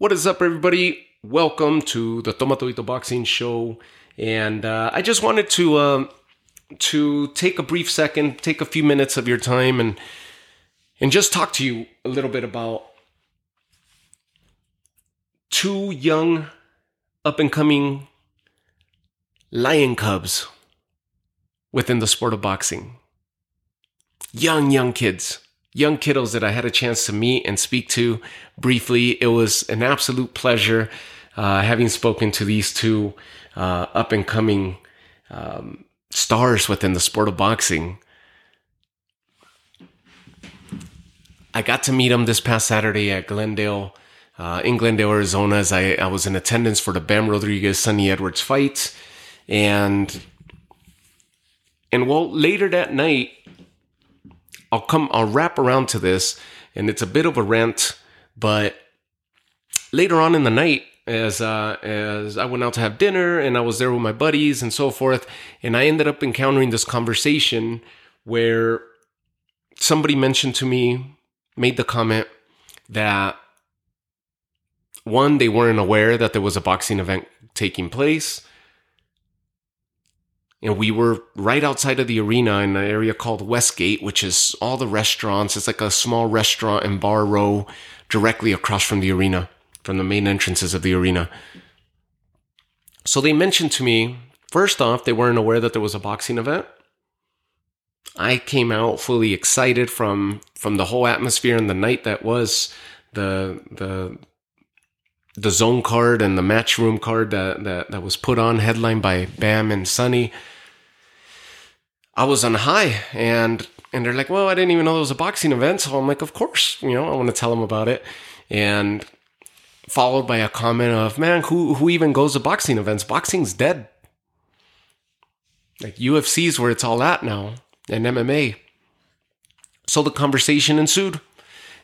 What is up, everybody? Welcome to the Tomatodito Boxing Show. And uh, I just wanted to uh, to take a brief second, take a few minutes of your time, and and just talk to you a little bit about two young, up and coming lion cubs within the sport of boxing. Young, young kids young kiddos that I had a chance to meet and speak to briefly. It was an absolute pleasure uh, having spoken to these two uh, up and coming um, stars within the sport of boxing. I got to meet them this past Saturday at Glendale, uh, in Glendale, Arizona, as I, I was in attendance for the Bam Rodriguez Sunny Edwards fight. And and well, later that night, I'll come, I'll wrap around to this, and it's a bit of a rant, but later on in the night, as uh, as I went out to have dinner and I was there with my buddies and so forth, and I ended up encountering this conversation where somebody mentioned to me, made the comment that one, they weren't aware that there was a boxing event taking place and we were right outside of the arena in an area called Westgate, which is all the restaurants. It's like a small restaurant and bar row directly across from the arena, from the main entrances of the arena. So they mentioned to me, first off, they weren't aware that there was a boxing event. I came out fully excited from from the whole atmosphere and the night that was the the the DAZN card and the matchroom card that, that that was put on headlined by Bam and Sunny. I was on high and and they're like, well, I didn't even know there was a boxing event. So I'm like, of course, you know, I want to tell them about it. And followed by a comment of, man, who who even goes to boxing events? Boxing's dead. Like UFC's where it's all at now, and MMA. So the conversation ensued,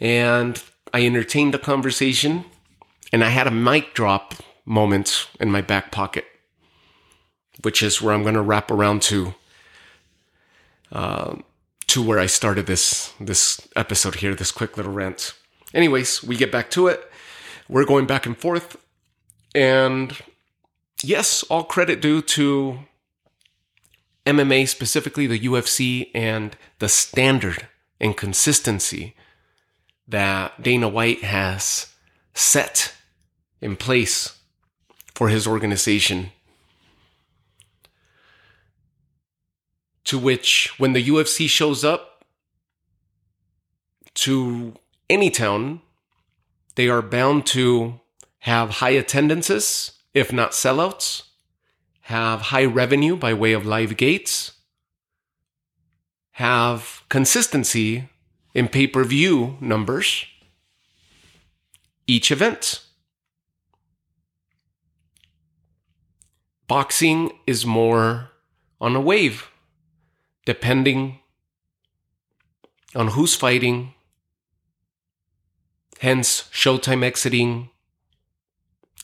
and I entertained the conversation, and I had a mic drop moment in my back pocket, which is where I'm going to wrap around to uh, to where I started this this episode here, this quick little rant. Anyways, we get back to it. We're going back and forth, and yes, all credit due to MMA, specifically the UFC, and the standard and consistency that Dana White has set in place for his organization to which when the UFC shows up to any town, they are bound to have high attendances, if not sellouts, have high revenue by way of live gates, have consistency in pay per view numbers each event. Boxing is more on a wave depending on who's fighting, hence Showtime exiting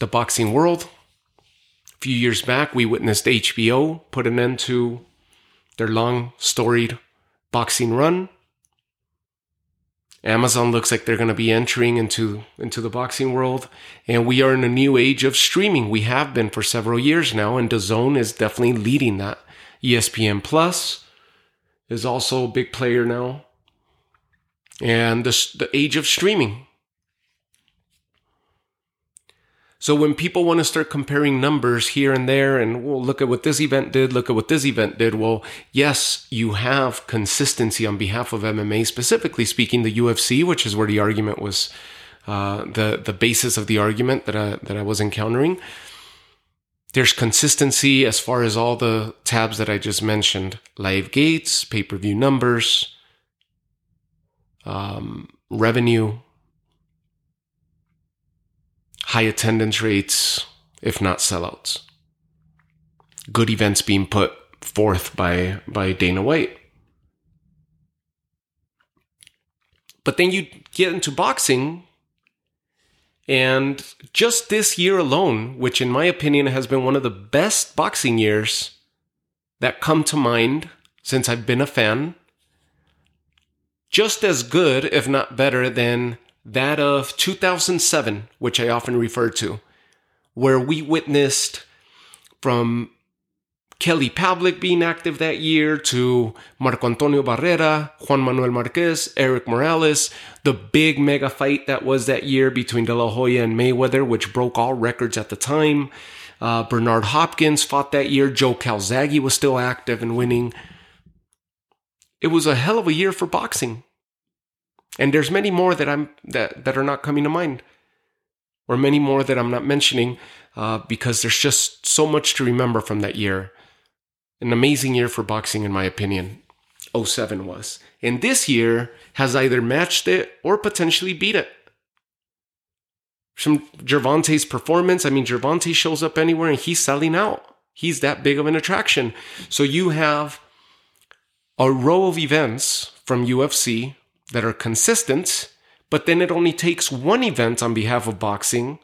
the boxing world. A few years back, we witnessed HBO put an end to their long storied boxing run. Amazon looks like they're going to be entering into, into the boxing world. And we are in a new age of streaming. We have been for several years now, and DAZN is definitely leading that. ESPN Plus, is also a big player now. And the, the age of streaming. So when people want to start comparing numbers here and there and well, look at what this event did, look at what this event did. Well, yes, you have consistency on behalf of MMA, specifically speaking, the UFC, which is where the argument was, uh, the the basis of the argument that I that I was encountering. There's consistency as far as all the tabs that I just mentioned live gates, pay per view numbers, um, revenue, high attendance rates, if not sellouts. Good events being put forth by, by Dana White. But then you get into boxing, and just this year alone, which in my opinion has been one of the best boxing years that come to mind since I've been a fan, just as good, if not better, than that of 2007, which I often refer to, where we witnessed from Kelly Pavlik being active that year to Marco Antonio Barrera, Juan Manuel Marquez, Erik Morales, the big mega fight that was that year between De La Hoya and Mayweather, which broke all records at the time. Uh, Bernard Hopkins fought that year. Joe Calzaghe was still active and winning. It was a hell of a year for boxing. And there's many more that I'm that, that are not coming to mind. Or many more that I'm not mentioning uh, because there's just so much to remember from that year. An amazing year for boxing, in my opinion. 07 was. And this year has either matched it or potentially beat it. From Gervonta's performance, I mean, Gervonta shows up anywhere and he's selling out. He's that big of an attraction. So you have a row of events from UFC that are consistent, but then it only takes one event on behalf of boxing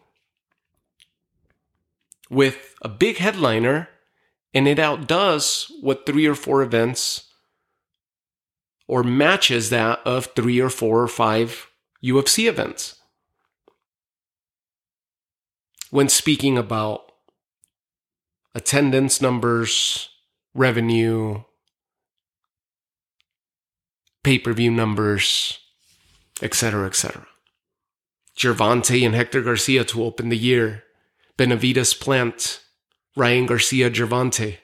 with a big headliner and it outdoes what three or four events or matches that of three or four or five UFC events. When speaking about attendance numbers, revenue, pay per view numbers, etc., etc. Gervonta and Hector Garcia to open the year, Benavidez Plant, Ryan Garcia Gervonta,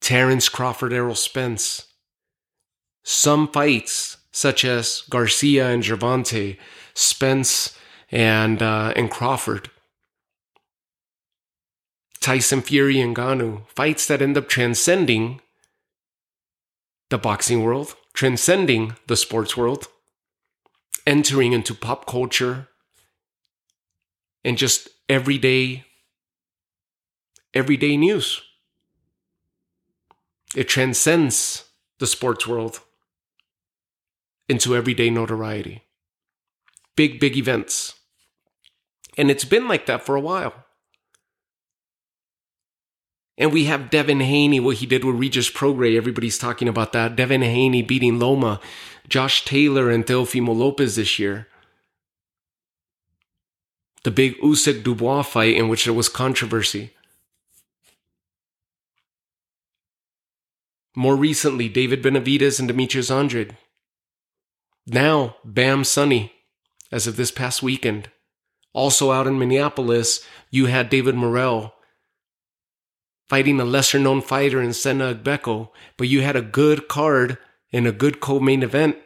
Terence Crawford Errol Spence. Some fights, such as Garcia and Gervonta, Spence and uh, and Crawford, Tyson Fury and Ngannou, fights that end up transcending the boxing world, transcending the sports world, entering into pop culture and just everyday everyday news. It transcends the sports world into everyday notoriety. Big, big events. And it's been like that for a while. And we have Devin Haney, what he did with Regis Prograis. Everybody's talking about that. Devin Haney beating Loma, Josh Taylor and Teofimo Lopez this year. The big Usyk Dubois fight in which there was controversy. More recently, David Benavidez and Demetrius Andrade. Now, Bam Sunny, as of this past weekend. Also out in Minneapolis, you had David Morrell fighting a lesser known fighter in Sena Agbeko, but you had a good card and a good co main event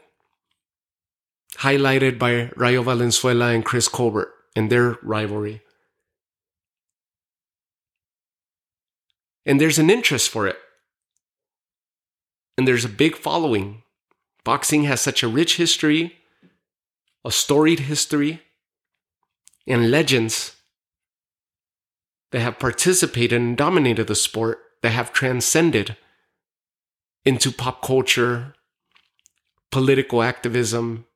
highlighted by Rayo Valenzuela and Chris Colbert and their rivalry. And there's an interest for it and there's a big following. Boxing has such a rich history, a storied history, and legends that have participated and dominated the sport that have transcended into pop culture, political activism,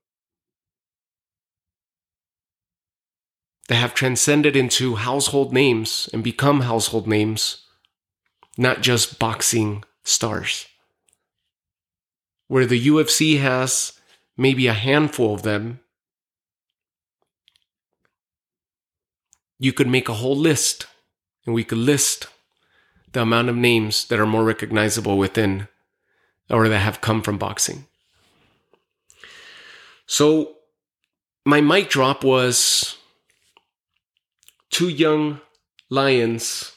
that have transcended into household names and become household names, not just boxing stars where the UFC has maybe a handful of them, you could make a whole list and we could list the amount of names that are more recognizable within or that have come from boxing. So my mic drop was two young lions,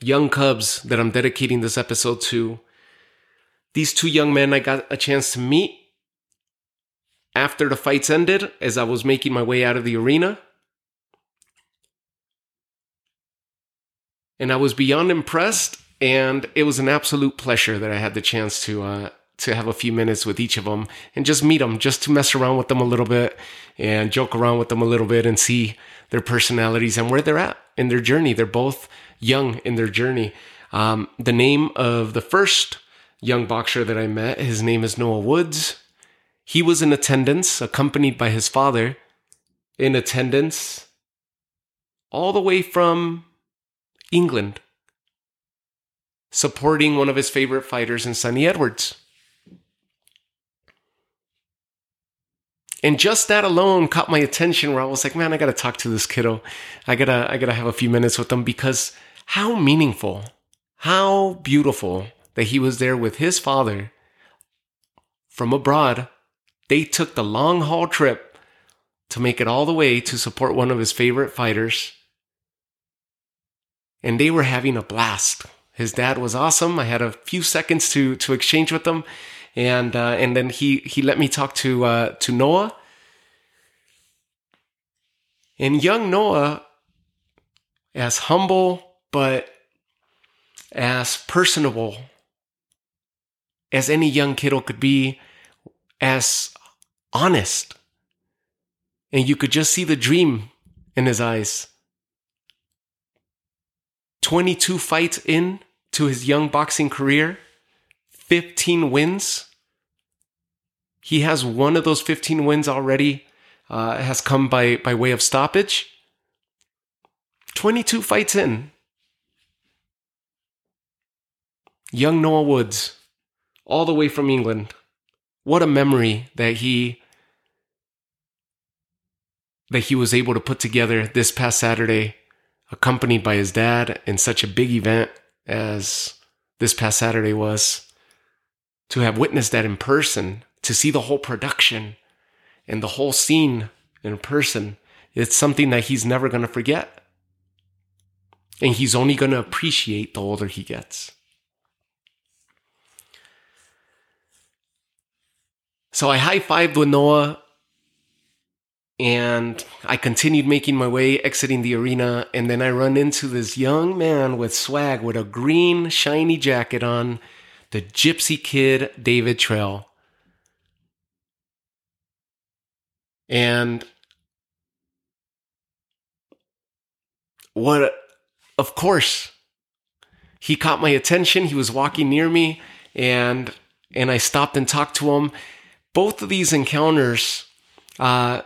young cubs that I'm dedicating this episode to these two young men I got a chance to meet after the fights ended as I was making my way out of the arena. And I was beyond impressed, and it was an absolute pleasure that I had the chance to uh, to have a few minutes with each of them and just meet them, just to mess around with them a little bit and joke around with them a little bit and see their personalities and where they're at in their journey. They're both young in their journey. Um, the name of the first young boxer that I met. His name is Noah Woods. He was in attendance, accompanied by his father, in attendance all the way from England, supporting one of his favorite fighters in Sunny Edwards. and just that alone caught my attention where I was like, man, I gotta talk to this kiddo. I gotta, I gotta have a few minutes with him because how meaningful, how beautiful that he was there with his father from abroad. They took the long haul trip to make it all the way to support one of his favorite fighters. And they were having a blast. His dad was awesome. I had a few seconds to to exchange with them and uh, and then he he let me talk to uh, to Noah. And young Noah, as humble but as personable as any young kiddo could be, as honest, and you could just see the dream in his eyes. 22 fights in to his young boxing career, 15 wins. He has one of those 15 wins already, uh, has come by, by way of stoppage. 22 fights in. Young Noah Woods, all the way from England. What a memory that he that he was able to put together this past Saturday, accompanied by his dad in such a big event as this past Saturday was. To have witnessed that in person to see the whole production and the whole scene in person, it's something that he's never going to forget. And he's only going to appreciate the older he gets. So I high fived with Noah and I continued making my way, exiting the arena. And then I run into this young man with swag with a green, shiny jacket on, the gypsy kid, David Trail. And what, of course, he caught my attention. He was walking near me and, and I stopped and talked to him. Both of these encounters, uh,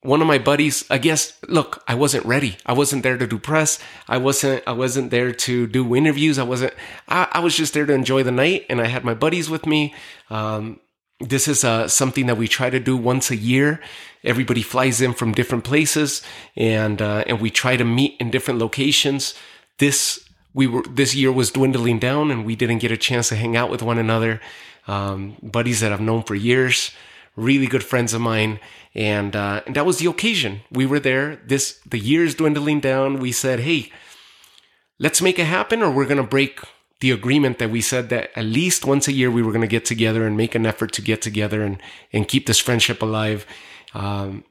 one of my buddies, I guess, look, I wasn't ready. I wasn't there to do press. I wasn't, I wasn't there to do interviews. I wasn't, I, I was just there to enjoy the night and I had my buddies with me. Um, this is uh, something that we try to do once a year. Everybody flies in from different places, and uh, and we try to meet in different locations. This we were this year was dwindling down, and we didn't get a chance to hang out with one another. Um, buddies that I've known for years, really good friends of mine, and uh, and that was the occasion. We were there. This the years dwindling down. We said, hey, let's make it happen, or we're gonna break the agreement that we said that at least once a year we were going to get together and make an effort to get together and and keep this friendship alive. Um,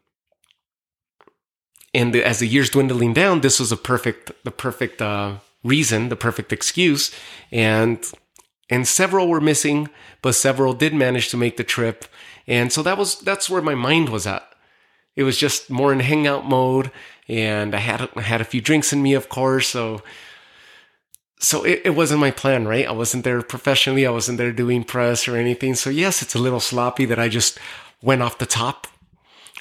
and the, as the years dwindling down, this was a perfect the perfect uh, reason, the perfect excuse, and and several were missing, but several did manage to make the trip, and so that was that's where my mind was at. It was just more in hangout mode, and I had I had a few drinks in me, of course, so so it, it wasn't my plan, right? I wasn't there professionally. I wasn't there doing press or anything. So yes, it's a little sloppy that I just went off the top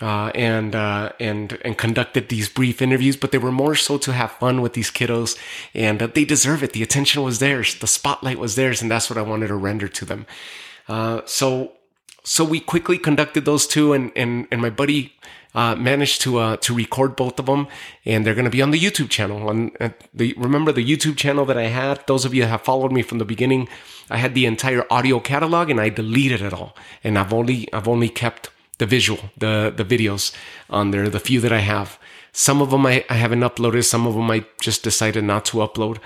uh, and uh, and and conducted these brief interviews, but they were more so to have fun with these kiddos, and uh, they deserve it. The attention was theirs, the spotlight was theirs, and that's what I wanted to render to them. Uh, so so we quickly conducted those two, and and and my buddy uh, managed to uh, to record both of them, and they're going to be on the YouTube channel. And the remember the YouTube channel that I had. Those of you that have followed me from the beginning, I had the entire audio catalog, and I deleted it all, and I've only I've only kept the visual, the the videos on there, the few that I have. Some of them I, I haven't uploaded. Some of them I just decided not to upload.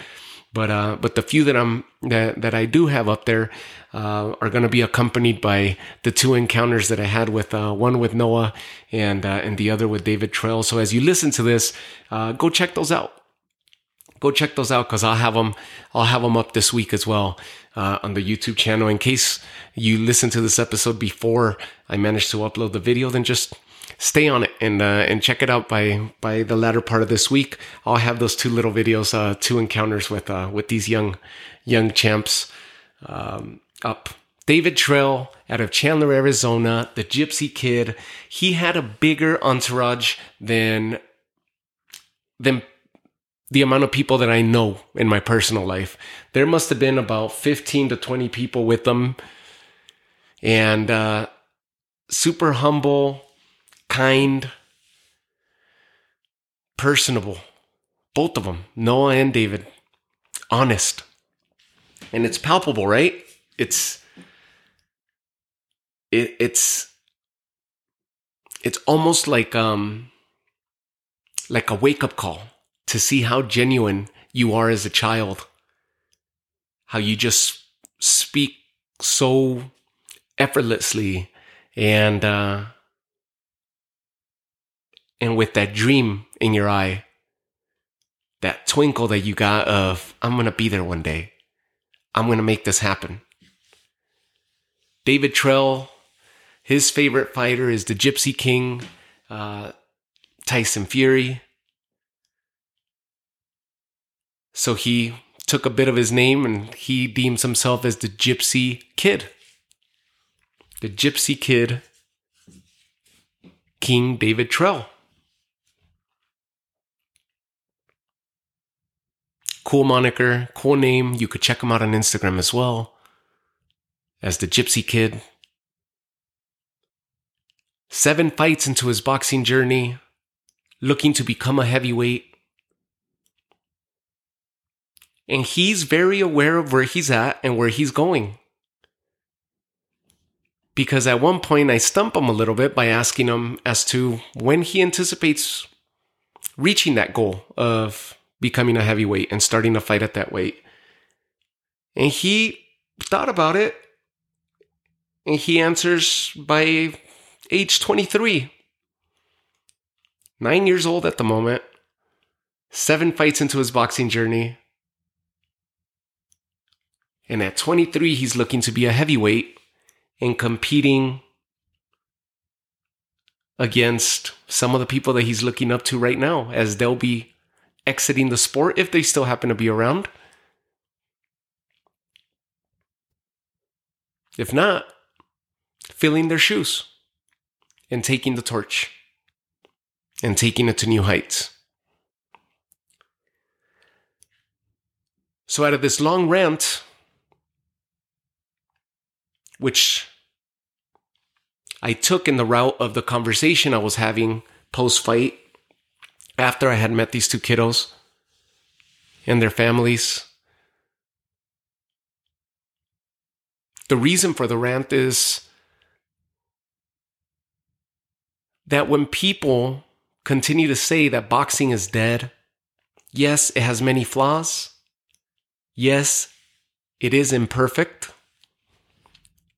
But uh, but the few that I'm that that I do have up there uh, are going to be accompanied by the two encounters that I had with uh, one with Noah and uh, and the other with David Trail. So as you listen to this, uh, go check those out. Go check those out because I'll have them. I'll have them up this week as well uh, on the YouTube channel. In case you listen to this episode before I manage to upload the video, then just stay on it and uh, and check it out by by the latter part of this week. I'll have those two little videos, uh, two encounters with uh, with these young young champs um, up. David Trail out of Chandler, Arizona, the Gypsy Kid. He had a bigger entourage than than the amount of people that I know in my personal life. There must have been about 15 to 20 people with them. And uh, super humble, kind, personable. Both of them, Noah and David. Honest. And it's palpable, right? It's it, it's it's almost like um like a wake up call to see how genuine you are as a child. How you just speak so effortlessly and uh and with that dream in your eye that twinkle that you got of i'm to be there one day. I'm to make this happen. David Trail his favorite fighter is the gypsy king uh, tyson fury so he took a bit of his name and he deems himself as the gypsy kid the gypsy kid king david Trail Cool moniker, cool name. You could check him out on Instagram as well as the Gypsy Kid. Seven fights into his boxing journey, looking to become a heavyweight. And he's very aware of where he's at and where he's going. Because at one point I stump him a little bit by asking him as to when he anticipates reaching that goal of becoming a heavyweight and starting to fight at that weight. And he thought about it and he answers by age 23. Nine years old at the moment, seven fights into his boxing journey. And at 23, he's looking to be a heavyweight and competing against some of the people that he's looking up to right now, as they'll be exiting the sport if they still happen to be around. If not, filling their shoes and taking the torch and taking it to new heights. So, out of this long rant, which I took in the route of the conversation I was having post fight after I had met these two kiddos and their families. The reason for the rant is that when people continue to say that boxing is dead, yes, it has many flaws. Yes, it is imperfect.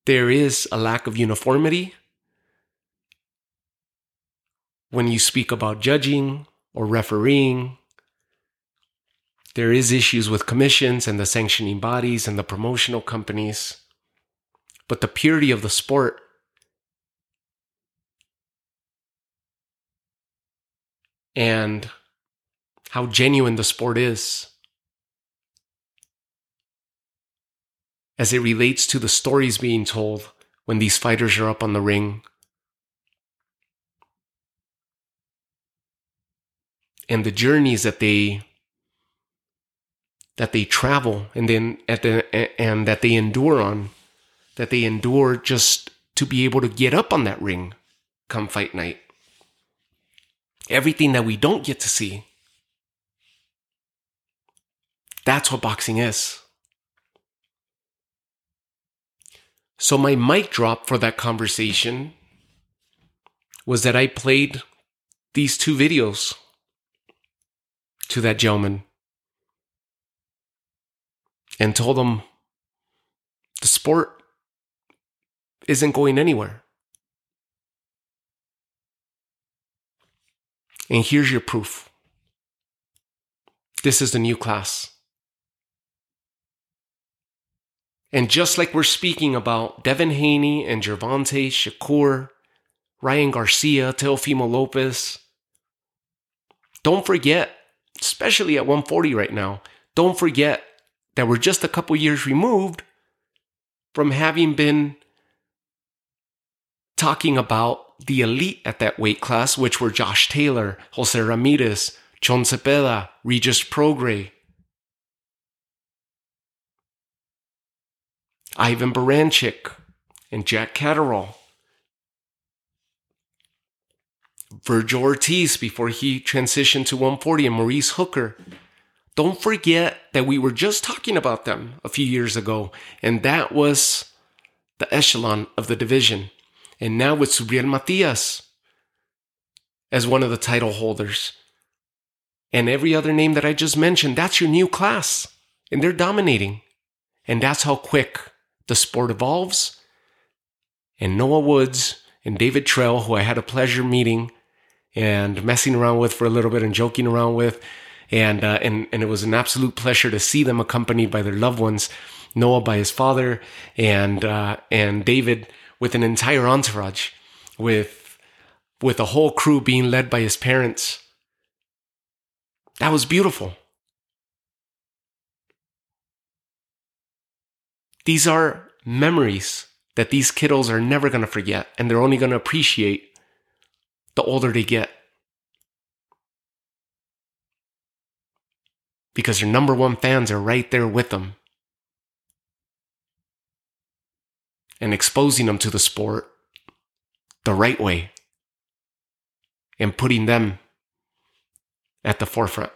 There is a lack of uniformity. When you speak about judging, or refereeing. There is issues with commissions and the sanctioning bodies and the promotional companies. But the purity of the sport and how genuine the sport is as it relates to the stories being told when these fighters are up on the ring. And the journeys that they that they travel and then at the and that they endure on that they endure just to be able to get up on that ring come fight night. Everything that we don't get to see that's what boxing is so my mic drop for that conversation was that I played these two videos to that gentleman and told him the sport isn't going anywhere. And here's your proof. This is the new class. And just like we're speaking about Devin Haney and Gervonta Shakur, Ryan Garcia, Teofimo Lopez, don't forget especially at 140 right now, don't forget that we're just a couple years removed from having been talking about the elite at that weight class, which were Josh Taylor, Jose Ramirez, Chon Zepeda, Regis Prograis, Ivan Baranchyk, and Jack Catterall. Vergil Ortiz before he transitioned to 140 and Maurice Hooker. Don't forget that we were just talking about them a few years ago, and that was the echelon of the division. And now with Subriel Matias as one of the title holders. And every other name that I just mentioned, that's your new class. And they're dominating. And that's how quick the sport evolves. And Noah Woods and David Trail, who I had a pleasure meeting and messing around with for a little bit and joking around with. And, uh, and, and it was an absolute pleasure to see them accompanied by their loved ones, Noah by his father and, uh, and David with an entire entourage with, with a whole crew being led by his parents. That was beautiful. These are memories that these kiddos are never going to forget and they're only going to appreciate the older they get. Because your number one fans are right there with them and exposing them to the sport the right way and putting them at the forefront.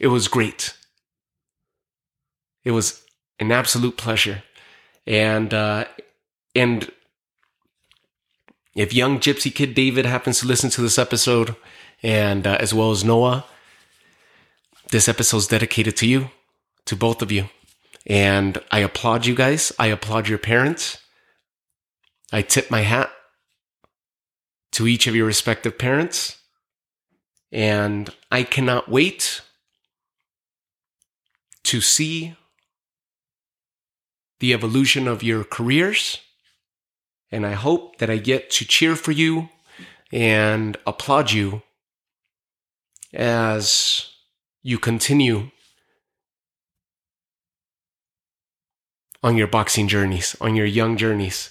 It was great. It was an absolute pleasure. And, uh, and if young Gypsy Kid David happens to listen to this episode, and uh, as well as Noah, this episode is dedicated to you, to both of you. And I applaud you guys. I applaud your parents. I tip my hat to each of your respective parents. And I cannot wait to see the evolution of your careers. And I hope that I get to cheer for you and applaud you as you continue on your boxing journeys, on your young journeys.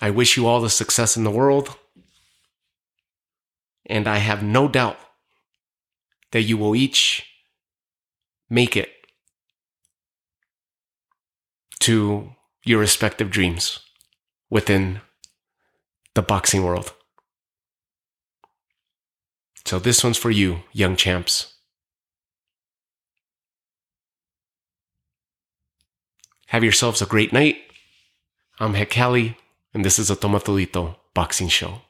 I wish you all the success in the world. And I have no doubt that you will each make it to your respective dreams within the boxing world. So, this one's for you, young champs. Have yourselves a great night. I'm Hekali, and this is a Tomatodito Boxing Show.